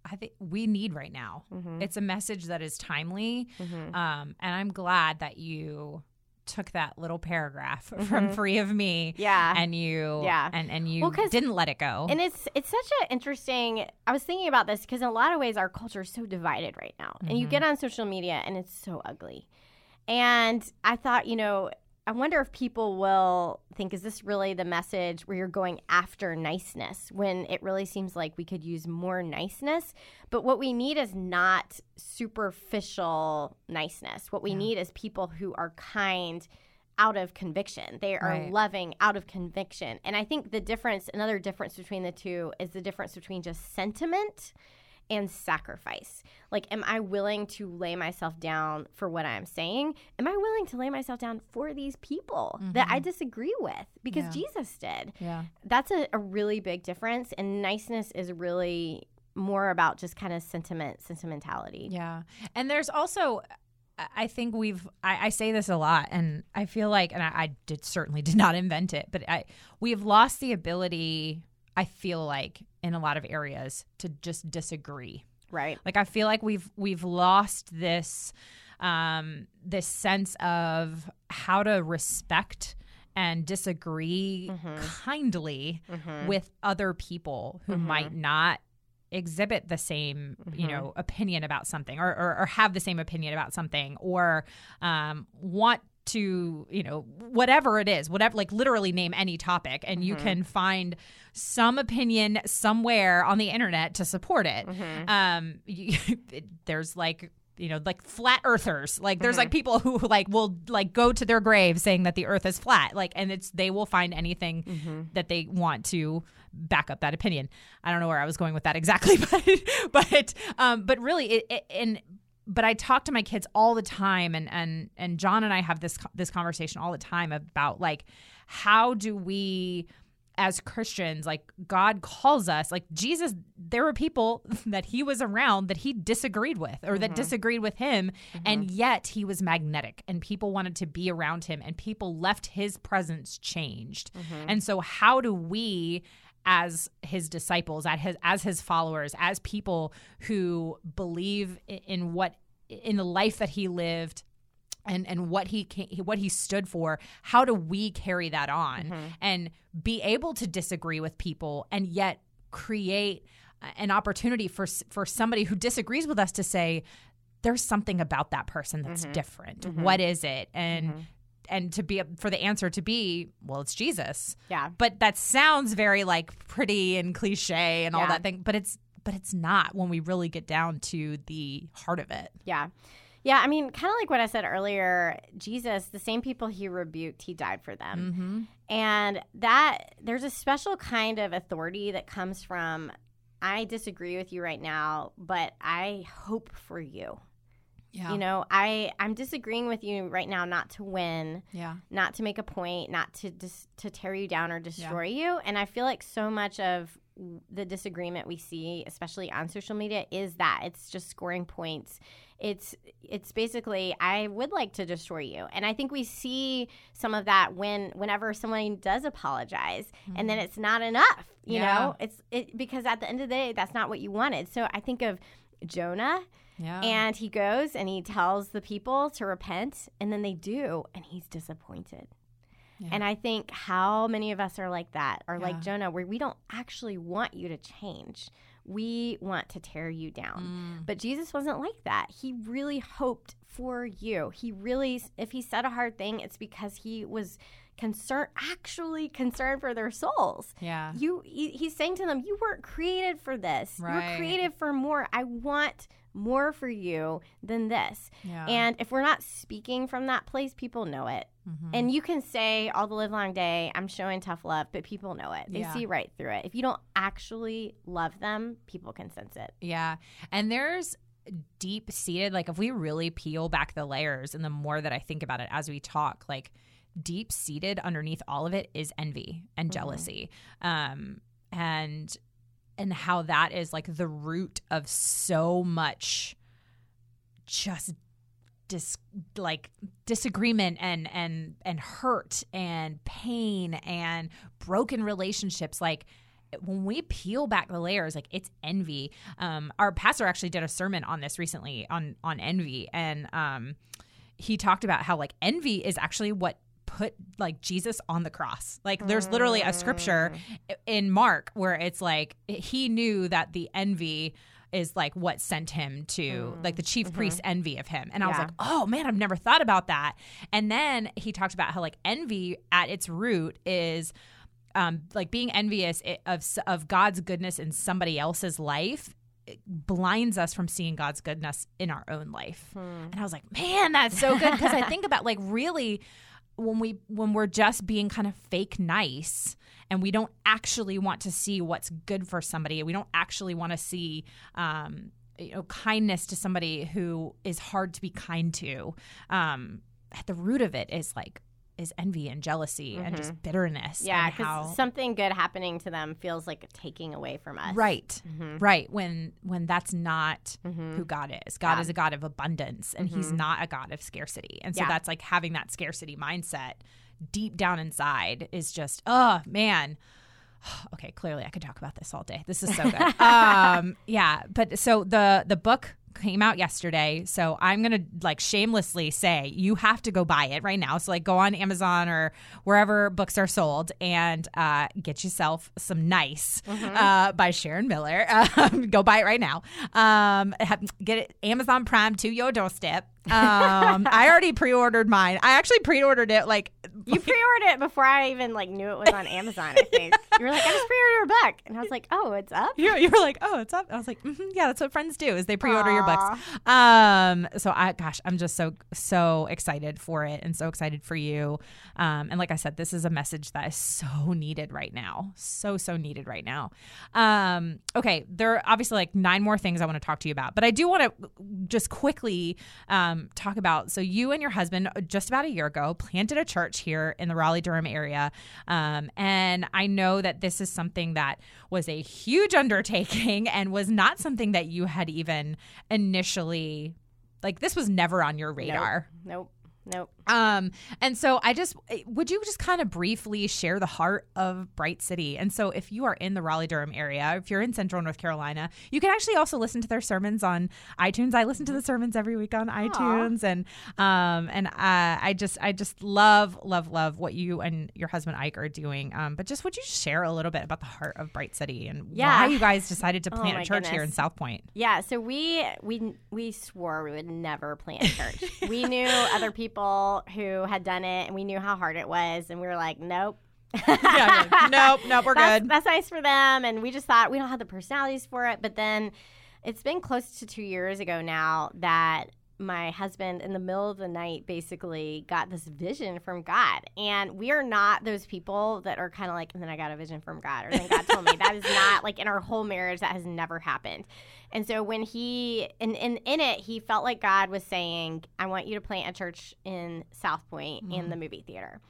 I think we need right now. Mm-hmm. It's a message that is timely. Um, and I'm glad that you took that little paragraph from Free of Me. Mm-hmm. Yeah. And you Yeah. and, and you Well, didn't let it go. And it's it's such an interesting. I was thinking about this because in a lot of ways our culture is so divided right now, and you get on social media and it's so ugly. And I thought, you know, I wonder if people will think, is this really the message where you're going after niceness when it really seems like we could use more niceness? But what we need is not superficial niceness. What we need is people who are kind out of conviction. They are Right. loving out of conviction. And I think the difference, another difference between the two is the difference between just sentiment and sacrifice. Like, am I willing to lay myself down for what I'm saying? Am I willing to lay myself down for these people that I disagree with? Because Mm-hmm. Yeah. Jesus did. yeah. That's a, a really big difference. And niceness is really more about just kind of sentiment, sentimentality. Yeah. And there's also, I- I think we've, I, I say this a lot, and I feel like, and I, I did certainly did not invent it, but I, we've lost the ability, I feel like, in a lot of areas to just disagree. Right. Like I feel like we've we've lost this um this sense of how to respect and disagree kindly with other people who might not exhibit the same you know opinion about something or, or, or have the same opinion about something or um, want to you know whatever it is whatever like literally name any topic and you can find some opinion somewhere on the internet to support it. Um you, there's like you know like flat earthers. Like there's like people who like will like go to their grave saying that the earth is flat. Like and it's they will find anything that they want to back up that opinion. I don't know where i was going with that exactly but but um but really it, it and but I talk to my kids all the time and and and John and I have this this conversation all the time about like how do we as Christians like God calls us like Jesus there were people that he was around that he disagreed with or that mm-hmm. disagreed with him mm-hmm. and yet he was magnetic and people wanted to be around him and people left his presence changed. Mm-hmm. And so how do we as his disciples, as his, as his followers, as people who believe in what in the life that he lived and and what he what he stood for how do we carry that on? Mm-hmm. And be able to disagree with people and yet create an opportunity for for somebody who disagrees with us to say there's something about that person that's mm-hmm. different. Mm-hmm. What is it? And and to be for the answer to be well it's jesus Yeah. but that sounds very like pretty and cliche and all that thing but it's but it's not when we really get down to the heart of it Yeah. Yeah, I mean, kind of like what I said earlier, Jesus, the same people he rebuked, he died for them. Mm-hmm. And that there's a special kind of authority that comes from I disagree with you right now, but I hope for you. Yeah You know, I I'm disagreeing with you right now not to win, yeah not to make a point, not to dis- to tear you down or destroy you. And I feel like so much of the disagreement we see, especially on social media, is that it's just scoring points. It's it's basically I would like to destroy you, and I think we see some of that when whenever someone does apologize, and then mm-hmm. it's not enough. You Yeah. know, it's it because at the end of the day, that's not what you wanted. So I think of Jonah. Yeah And he goes and he tells the people to repent, and then they do, and he's disappointed. Yeah. And I think how many of us are like that, or Yeah. like Jonah, where we don't actually want you to change. We want to tear you down. Mm. But Jesus wasn't like that. He really hoped for you. He really, if he said a hard thing, it's because he was concern actually concerned for their souls. Yeah. You he, he's saying to them, you weren't created for this. You Right. were created for more. I want more for you than this. Yeah. And if we're not speaking from that place, people know it. Mhm. And you can say all the live long day, I'm showing tough love, but people know it. They Yeah. see right through it. If you don't actually love them, people can sense it. Yeah. And there's deep seated, like if we really peel back the layers and the more that I think about it as we talk, like deep seated underneath all of it is envy and jealousy. Um and and how that is like the root of so much just dis like disagreement and and and hurt and pain and broken relationships. Like when we peel back the layers like it's envy. Um our pastor actually did a sermon on this recently on on envy. And um he talked about how like envy is actually what put like Jesus on the cross. Like there's literally a scripture mm. in Mark where it's like he knew that the envy is like what sent him to mm. like the chief mm-hmm. priest envy of him. And I was like, "Oh man, I've never thought about that." And then he talked about how like envy at its root is um, like being envious of of God's goodness in somebody else's life blinds us from seeing God's goodness in our own life. Hmm. And I was like, man, that's so good because I think about like really when we when we're just being kind of fake nice and we don't actually want to see what's good for somebody, we don't actually want to see um, you know kindness to somebody who is hard to be kind to. Um, at the root of it is like is envy and jealousy and just bitterness. Yeah, and how- because something good happening to them feels like taking away from us. Right. Mm-hmm. Right. When when that's not Mhm. who God is. God Yeah. is a God of abundance and he's Mhm. not a God of scarcity. And so Yeah. that's like having that scarcity mindset deep down inside is just, oh man. Okay, clearly I could talk about this all day. This is so good. um yeah, but so the the book came out yesterday. So I'm going to like shamelessly say you have to go buy it right now. So like go on Amazon or wherever books are sold and uh, get yourself some nice uh, by Sharon Miller. Um, go buy it right now. Um, get it Amazon Prime to your doorstep. Um, I already pre-ordered mine. I actually pre-ordered it like You pre-ordered it before I even like knew it was on Amazon. I think you were like, I just pre-ordered your book, and I was like, Oh, it's up. you, you were like, oh, it's up. I was like, hmm yeah, that's what friends do is they pre-order your books. Um, so I, gosh, I'm just so so excited for it and so excited for you. Um, and like I said, this is a message that is so needed right now, so so needed right now. Um, okay, there are obviously like nine more things I want to talk to you about, but I do want to just quickly um, talk about. So you and your husband just about a year ago planted a church here in the Raleigh Durham area, um, and I know that this is something that was a huge undertaking and was not something that you had even initially like this was never on your radar. Nope. Nope. Um, and so I just would you just kind of briefly share the heart of Bright City? And so if you are in the Raleigh Durham area, if you're in Central North Carolina, you can actually also listen to their sermons on iTunes. I listen to the sermons every week on iTunes, and um, and uh, I just I just love love love what you and your husband Ike are doing. Um, but just would you share a little bit about the heart of Bright City and Yeah. why you guys decided to Oh plant my a church here in. South Point? Yeah, so we we we swore we would never plant a church. we knew other people who had done it, and we knew how hard it was, and we were like, nope. Yeah, nope, nope, we're that's, good. That's nice for them, and we just thought we don't have the personalities for it. But then, it's been close to two years ago now that my husband, in the middle of the night, basically got this vision from God, and we are not those people that are kind of like, and then I got a vision from God, or then God told me. That is not like in our whole marriage. That has never happened. And so when he and in, in it, he felt like God was saying, "I want you to plant a church in South Point in mm-hmm. the movie theater."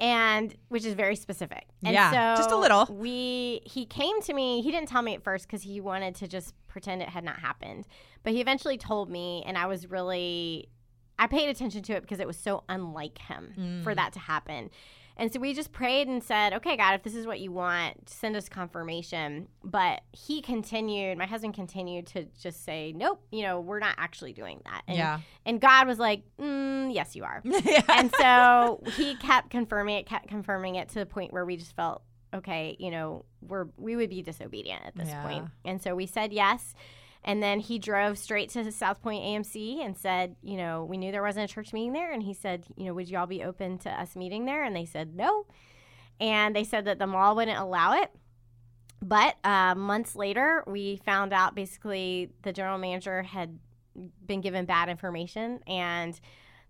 And which is very specific. And Yeah, so just a little. We he came to me. He didn't tell me at first because he wanted to just pretend it had not happened. But he eventually told me, and I was really I paid attention to it because it was so unlike him Mm. for that to happen. And so we just prayed and said, okay, God, if this is what you want, send us confirmation. But he continued, my husband continued to just say, nope, you know, we're not actually doing that. And, Yeah. and God was like, mm, yes, you are. yeah. and so he kept confirming it, kept confirming it to the point where we just felt, okay, you know, we're we would be disobedient at this Yeah. point. And so we said yes. And then he drove straight to South Point AMC and said, you know, we knew there wasn't a church meeting there. And he said, you know, would y'all be open to us meeting there? And they said no. And they said that the mall wouldn't allow it. But uh, months later, we found out basically the general manager had been given bad information. And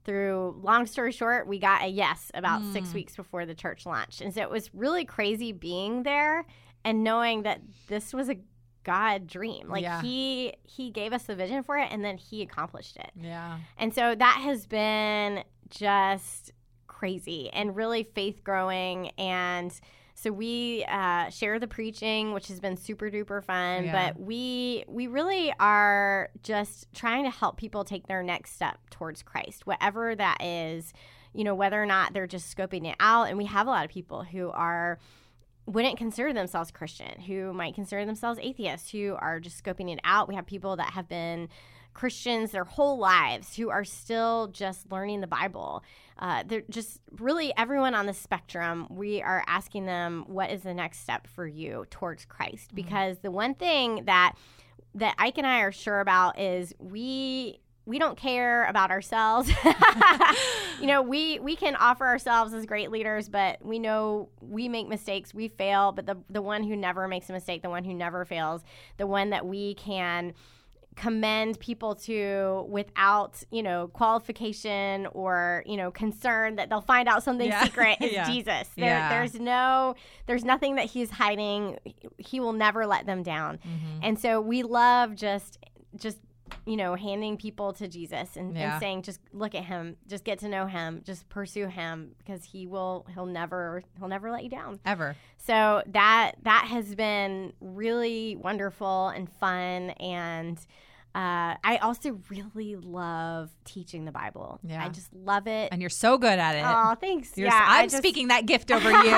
through long story short, we got a yes about mm. six weeks before the church launched. And so it was really crazy being there and knowing that this was a God dream. Like yeah. he he gave us the vision for it and then he accomplished it. Yeah. And so that has been just crazy and really faith growing and so we uh, share the preaching, which has been super duper fun. Yeah. But we we really are just trying to help people take their next step towards Christ, whatever that is. You know, whether or not they're just scoping it out. And we have a lot of people who are wouldn't consider themselves Christian, who might consider themselves atheists, who are just scoping it out. We have people that have been Christians their whole lives who are still just learning the Bible. Uh, they're just really everyone on the spectrum. We are asking them, what is the next step for you towards Christ? Mm-hmm. Because the one thing that that Ike and I are sure about is we we don't care about ourselves. you know, we we can offer ourselves as great leaders, but we know we make mistakes, we fail, but the the one who never makes a mistake, the one who never fails, the one that we can commend people to without you know qualification or you know concern that they'll find out something yeah. secret is yeah. jesus there, yeah. there's no there's nothing that he's hiding he will never let them down mm-hmm. and so we love just just you know handing people to jesus and, and saying just look at him. Just get to know him. Just pursue him because he will he'll never he'll never let you down. Ever. So that that has been really wonderful and fun and uh, I also really love teaching the Bible. Yeah. I just love it. And you're so good at it. Oh, thanks. You're yeah. So, I'm just, speaking that gift over you.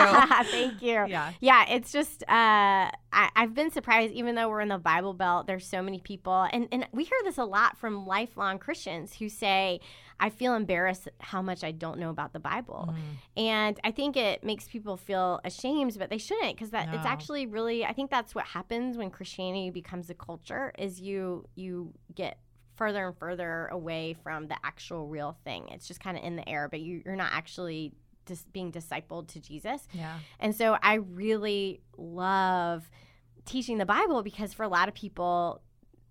Thank you. Yeah. Yeah. It's just, uh, I, have been surprised, even though we're in the Bible Belt, there's so many people. And, and we hear this a lot from lifelong Christians who say, I feel embarrassed how much I don't know about the Bible. Mm. And I think it makes people feel ashamed, but they shouldn't because that no. it's actually really I think that's what happens when Christianity becomes a culture is you you get further and further away from the actual real thing. It's just kind of in the air, but you, you're not actually just being discipled to Jesus. Yeah. And so I really love teaching the Bible because for a lot of people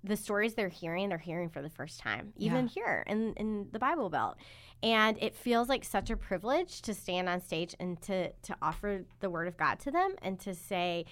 the stories they're hearing, they're hearing for the first time, even yeah. here in, in the Bible Belt. And it feels like such a privilege to stand on stage and to, to offer the word of God to them and to say,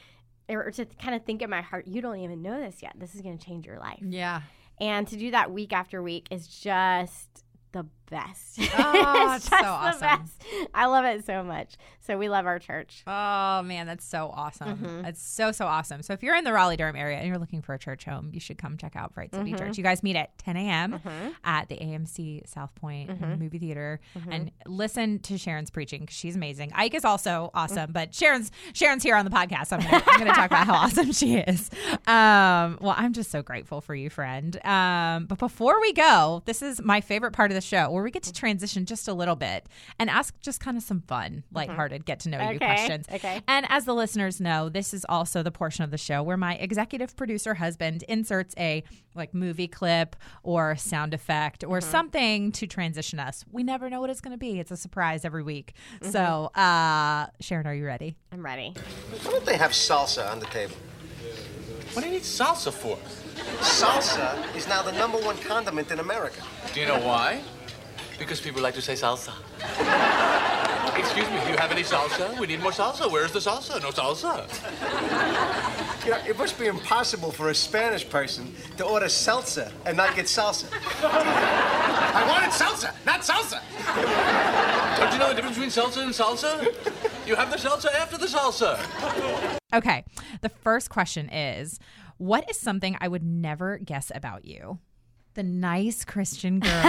or to kind of think in my heart, you don't even know this yet. This is going to change your life. Yeah. And to do that week after week is just the best. Oh, it's so awesome. I love it so much. So we love our church. Oh man, that's so awesome. Mm-hmm. It's so so awesome. So if you're in the Raleigh Durham area and you're looking for a church home, you should come check out Bright City mm-hmm. Church. You guys meet at 10 a.m. Mm-hmm. at the AMC South Point mm-hmm. movie theater mm-hmm. and listen to Sharon's preaching because she's amazing. Ike is also awesome, but Sharon's Sharon's here on the podcast. So I'm I'm gonna talk about how awesome she is. Um, well, I'm just so grateful for you, friend. Um, but before we go, this is my favorite part of the show where we get to transition just a little bit and ask just kind of some fun, lighthearted, mm-hmm. get to know okay. you questions. Okay. And as the listeners know, this is also the portion of the show where my executive producer husband inserts a like movie clip or sound effect or mm-hmm. something to transition us. We never know what it's going to be. It's a surprise every week. Mm-hmm. So, uh, Sharon, are you ready? I'm ready. Why don't they have salsa on the table? What do you need salsa for? Salsa is now the number one condiment in America. Do you know why? Because people like to say salsa. Excuse me, do you have any salsa? We need more salsa. Where's the salsa? No salsa. You know, it must be impossible for a Spanish person to order salsa and not get salsa. I wanted salsa, not salsa. Don't you know the difference between salsa and salsa? You have the salsa after the salsa. Okay, the first question is What is something I would never guess about you? The nice Christian girl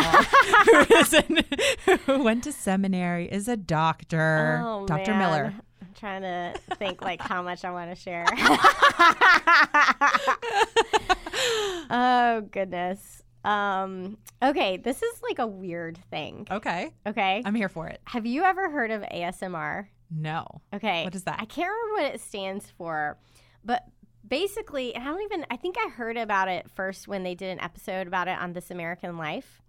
who, who went to seminary, is a doctor, oh, Dr. Man. Miller. I'm trying to think like how much I want to share. oh goodness. Um, okay, this is like a weird thing. Okay. Okay. I'm here for it. Have you ever heard of ASMR? No. Okay. What is that? I can't remember what it stands for, but basically, and I don't even, I think I heard about it first when they did an episode about it on This American Life.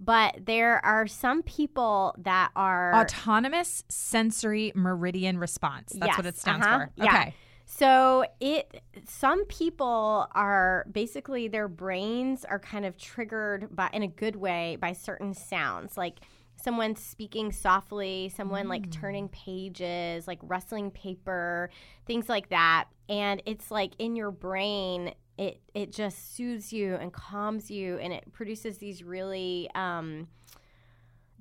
But there are some people that are Autonomous sensory meridian response. That's what it stands uh-huh, for. yeah. Okay. So it some people are basically their brains are kind of triggered by in a good way by certain sounds like someone speaking softly, someone like turning pages, like rustling paper, things like that. And it's like in your brain it it just soothes you and calms you and it produces these really um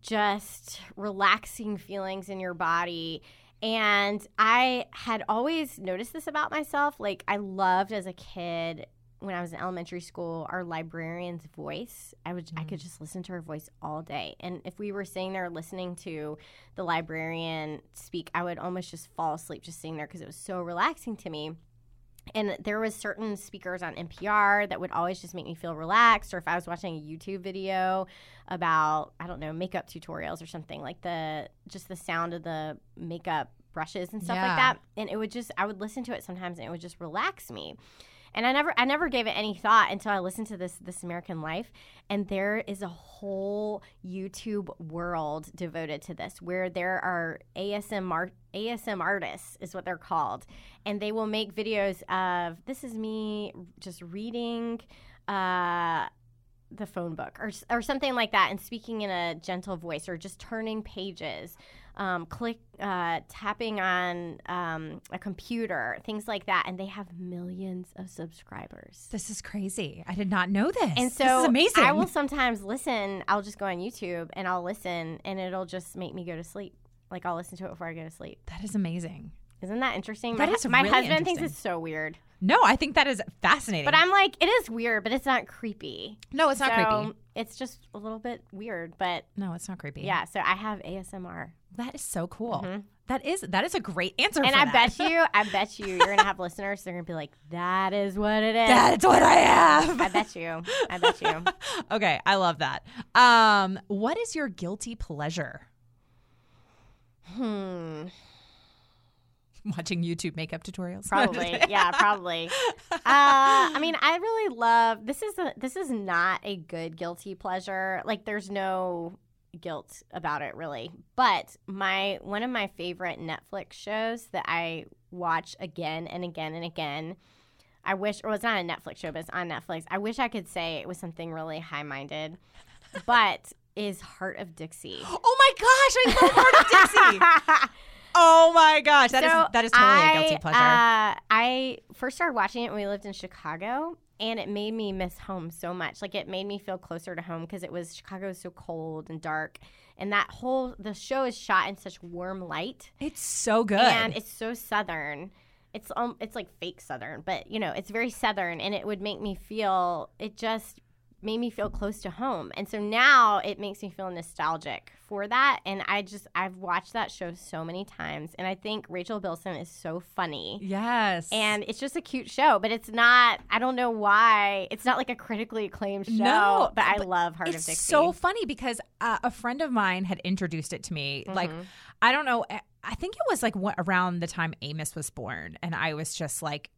just relaxing feelings in your body. And I had always noticed this about myself. Like, I loved as a kid when I was in elementary school our librarian's voice. I would I could mm. just listen to her voice all day. And if we were sitting there listening to the librarian speak, I would almost just fall asleep just sitting there because it was so relaxing to me and there was certain speakers on NPR that would always just make me feel relaxed or if I was watching a YouTube video about I don't know makeup tutorials or something like the just the sound of the makeup brushes and stuff Yeah. like that and it would just I would listen to it sometimes and it would just relax me and I never I never gave it any thought until I listened to this this American Life. And there is a whole YouTube world devoted to this where there are ASM art, ASM artists is what they're called. And they will make videos of this is me just reading uh the phone book or, or something like that and speaking in a gentle voice or just turning pages um, click uh, tapping on um, a computer things like that and they have millions of subscribers This is crazy. I did not know this. and so this is amazing. I will sometimes listen. I'll just go on YouTube and I'll listen, and it'll just make me go to sleep. Like I'll listen to it before I go to sleep. that is amazing. Isn't that interesting? That my is my really husband thinks it's so weird, No, I think that is fascinating. but I'm like, it is weird, but it's not creepy. no, it's not so creepy. It's just a little bit weird, but No, it's not creepy. yeah. So I have ASMR, that is so cool. That is that is a great answer. and I that. bet you, I bet you, you're gonna have listeners. They're gonna be like, that is what it is. that's what I have. I bet you. I bet you. okay, I love that. Um, what is your guilty pleasure? Hmm. Watching YouTube makeup tutorials. Probably, yeah, probably. Uh, I mean, I really love this. Is a, this is not a good guilty pleasure. Like, there's no guilt about it really. But my one of my favorite Netflix shows that I watch again and again and again. I wish, or it's not a Netflix show, but it's on Netflix. I wish I could say it was something really high minded, but is Hart of Dixie. Oh my gosh, I love Hart of Dixie. Oh my gosh, that is So that is totally I, a guilty pleasure. Uh, I first started watching it when we lived in Chicago, and it made me miss home so much. Like it made me feel closer to home because it was Chicago was so cold and dark, and that whole the show is shot in such warm light, it's so good. and it's so southern. It's um, it's like fake southern, but you know, it's very southern, and it would make me feel. It just made me feel close to home, and so now it makes me feel nostalgic for that. And I just I've watched that show so many times, and I think Rachel Bilson is so funny. yes. And it's just a cute show, but it's not. I don't know why. It's not like a critically acclaimed show. No, but I but love Hart of Dixie. it's so funny because uh, a friend of mine had introduced it to me. Like, Mm-hmm. I don't know. I- I think it was like what, around the time Amos was born, and I was just like,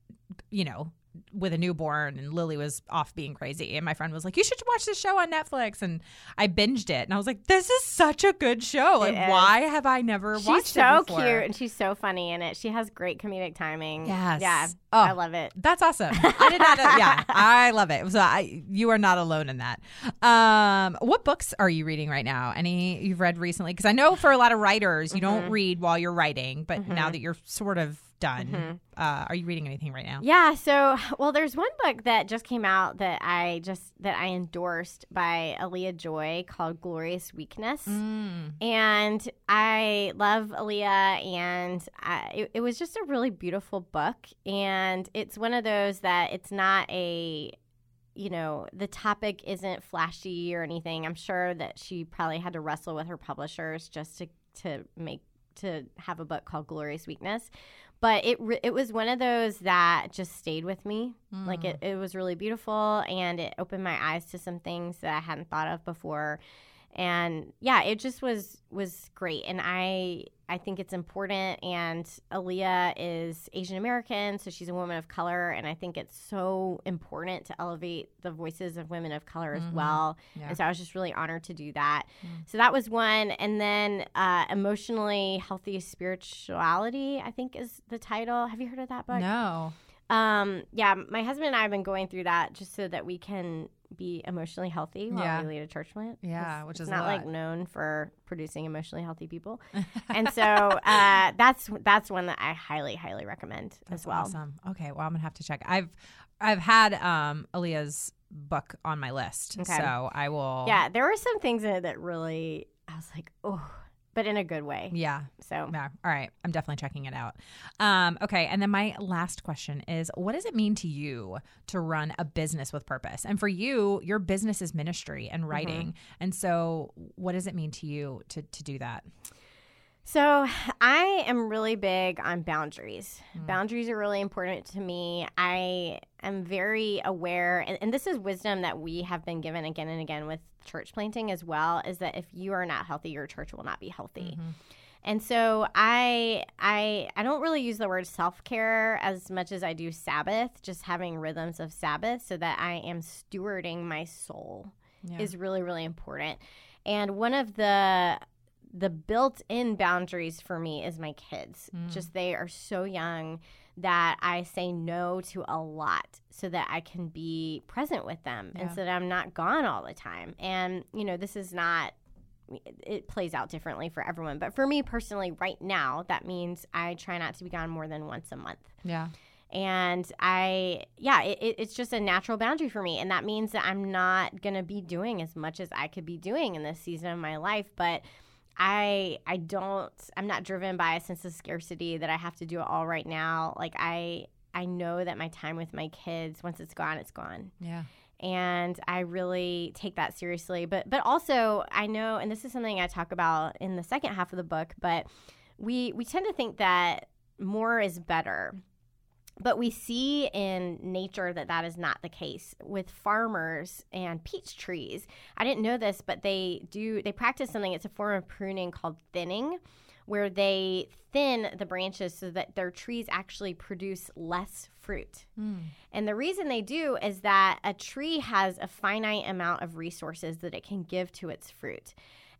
you know, with a newborn, and Lily was off being crazy, and my friend was like, "You should watch this show on Netflix," and I binged it, and I was like, "This is such a good show. Like, why have I never She's watched so it so cute and she's so funny in it. She has great comedic timing. Yes. Yeah. Oh. I love it. That's awesome. I did not. Yeah, I love it. So I, you are not alone in that. Um, what books are you reading right now? Any you've read recently? Because I know for a lot of writers, you don't read while you're writing, but now that you're sort of done, uh, are you reading anything right now? Yeah, so well there's one book that just came out that I just that I endorsed by Alia Joy called Glorious Weakness. And I love Alia and I, it, it was just a really beautiful book and it's one of those that it's not a you know, the topic isn't flashy or anything. I'm sure that she probably had to wrestle with her publishers just to to make to have a book called Glorious Weakness. But it re- it was one of those that just stayed with me. Like hmm. it, it was really beautiful and it opened my eyes to some things that I hadn't thought of before. And yeah, it just was was great. And I I think it's important. And Alia is Asian American, so she's a woman of color, and I think it's so important to elevate the voices of women of color as well. Yeah. And so I was just really honored to do that. So that was one, and then uh, emotionally healthy spirituality, I think is the title. Have you heard of that book? No. Um, yeah, my husband and I have been going through that just so that we can be emotionally healthy while Yeah. we lead a church plant. Yeah, 'Cause which it's is not like known for producing emotionally healthy people. and so uh, that's that's one that I highly, highly recommend That's as well. awesome. Okay, well, I'm gonna have to check. I've I've had um Alia's book on my list, Okay. so I will. Yeah, there were some things in it that really I was like, oh, but in a good way. Yeah. So Yeah. All right. I'm definitely checking it out. Um, okay. And then my last question is what does it mean to you to run a business with purpose? And for you, your business is ministry and writing. And so what does it mean to you to, to do that? So, I am really big on boundaries. Hmm. Boundaries are really important to me. I am very aware, and, and this is wisdom that we have been given again and again with church planting as well, is that if you are not healthy, your church will not be healthy. Mm-hmm. And so I I I don't really use the word self-care as much as I do Sabbath, just having rhythms of Sabbath so that I am stewarding my soul Yeah. is really really important. And one of the the built-in boundaries for me is my kids. Mm. Just they are so young that I say no to a lot so that I can be present with them and so that I'm not gone all the time. And you know, this is not it plays out differently for everyone. But for me personally, right now, that means I try not to be gone more than once a month. Yeah. And I, yeah, it, it- it's just a natural boundary for me. And that means that I'm not going to be doing as much as I could be doing in this season of my life. But I, I don't, I'm not driven by a sense of scarcity that I have to do it all right now. Like I, I know that my time with my kids, once it's gone, it's gone Yeah. and I really take that seriously. But but also I know, and this is something I talk about in the second half of the book. But we we tend to think that more is better. But we see in nature that that is not the case with farmers and peach trees. I didn't know this, but they do they practice something. It's a form of pruning called thinning, where they thin the branches so that their trees actually produce less fruit. Hmm. And the reason they do is that a tree has a finite amount of resources that it can give to its fruit.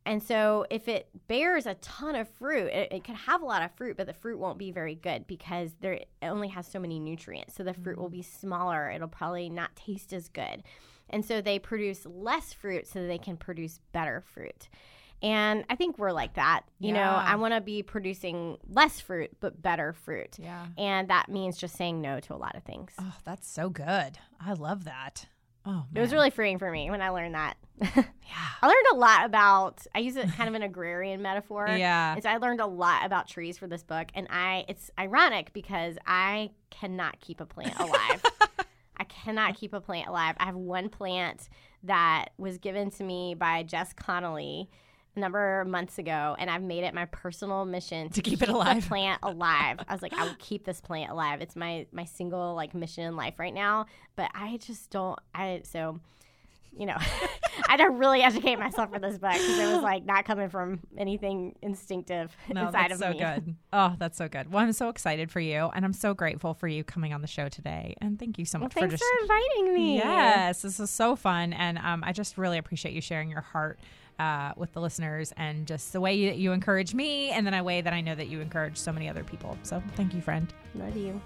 And so, if it bears a ton of fruit, it, it could have a lot of fruit, but the fruit won't be very good because there it only has so many nutrients. So the fruit will mm. be smaller. It'll probably not taste as good. And so they produce less fruit so that they can produce better fruit. And I think we're like that. You know, I want to be producing less fruit, but better fruit. Yeah. And that means just saying no to a lot of things. Oh, that's so good. I love that. Oh, It was really freeing for me when I learned that. yeah. I learned a lot about. I use it kind of an agrarian metaphor. Yeah. So I learned a lot about trees for this book, and I. It's ironic because I cannot keep a plant alive. I cannot keep a plant alive. I have one plant that was given to me by Jess Connolly a number of months ago, and I've made it my personal mission to, keep it the alive. plant alive. I was like, I will keep this plant alive. It's my my single like mission in life right now. But I just don't. I so you know, I had to really educate myself for this book because it was like not coming from anything instinctive No, inside of so me. So good. Oh, that's so good. Well, I'm so excited for you, and I'm so grateful for you coming on the show today. And thank you so Well, much for thanks just for inviting me. Yes, this is so fun, and um, I just really appreciate you sharing your heart uh, with the listeners, and just the way that you encourage me, and then a way that I know that you encourage so many other people. So thank you, friend. Love you.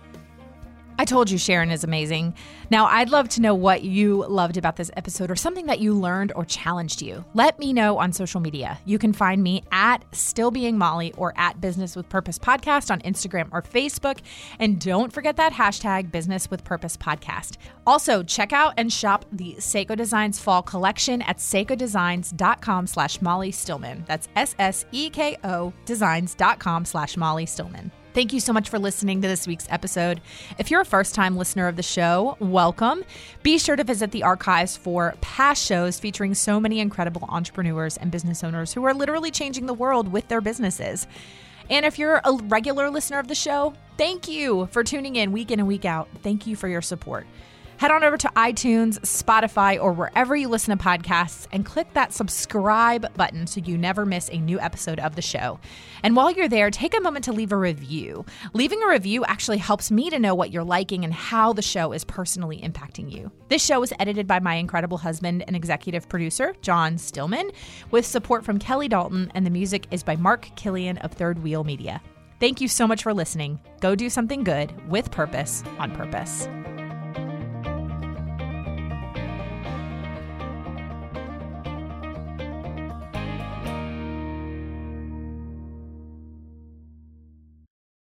I told you Sharon is amazing. Now, I'd love to know what you loved about this episode or something that you learned or challenged you. Let me know on social media. You can find me at Still Being Molly or at Business with Purpose Podcast on Instagram or Facebook. And don't forget that hashtag Business with Purpose Podcast. Also, check out and shop the Sseko Designs Fall Collection at ssekodesigns.com slash Molly Stillman. That's S-S-E-K-O designs.com slash Molly Stillman. Thank you so much for listening to this week's episode. If you're a first time listener of the show, welcome. Be sure to visit the archives for past shows featuring so many incredible entrepreneurs and business owners who are literally changing the world with their businesses. And if you're a regular listener of the show, thank you for tuning in week in and week out. Thank you for your support. Head on over to iTunes, Spotify, or wherever you listen to podcasts and click that subscribe button so you never miss a new episode of the show. And while you're there, take a moment to leave a review. Leaving a review actually helps me to know what you're liking and how the show is personally impacting you. This show is edited by my incredible husband and executive producer, John Stillman, with support from Kelly Dalton, and the music is by Mark Killian of Third Wheel Media. Thank you so much for listening. Go do something good with purpose on purpose.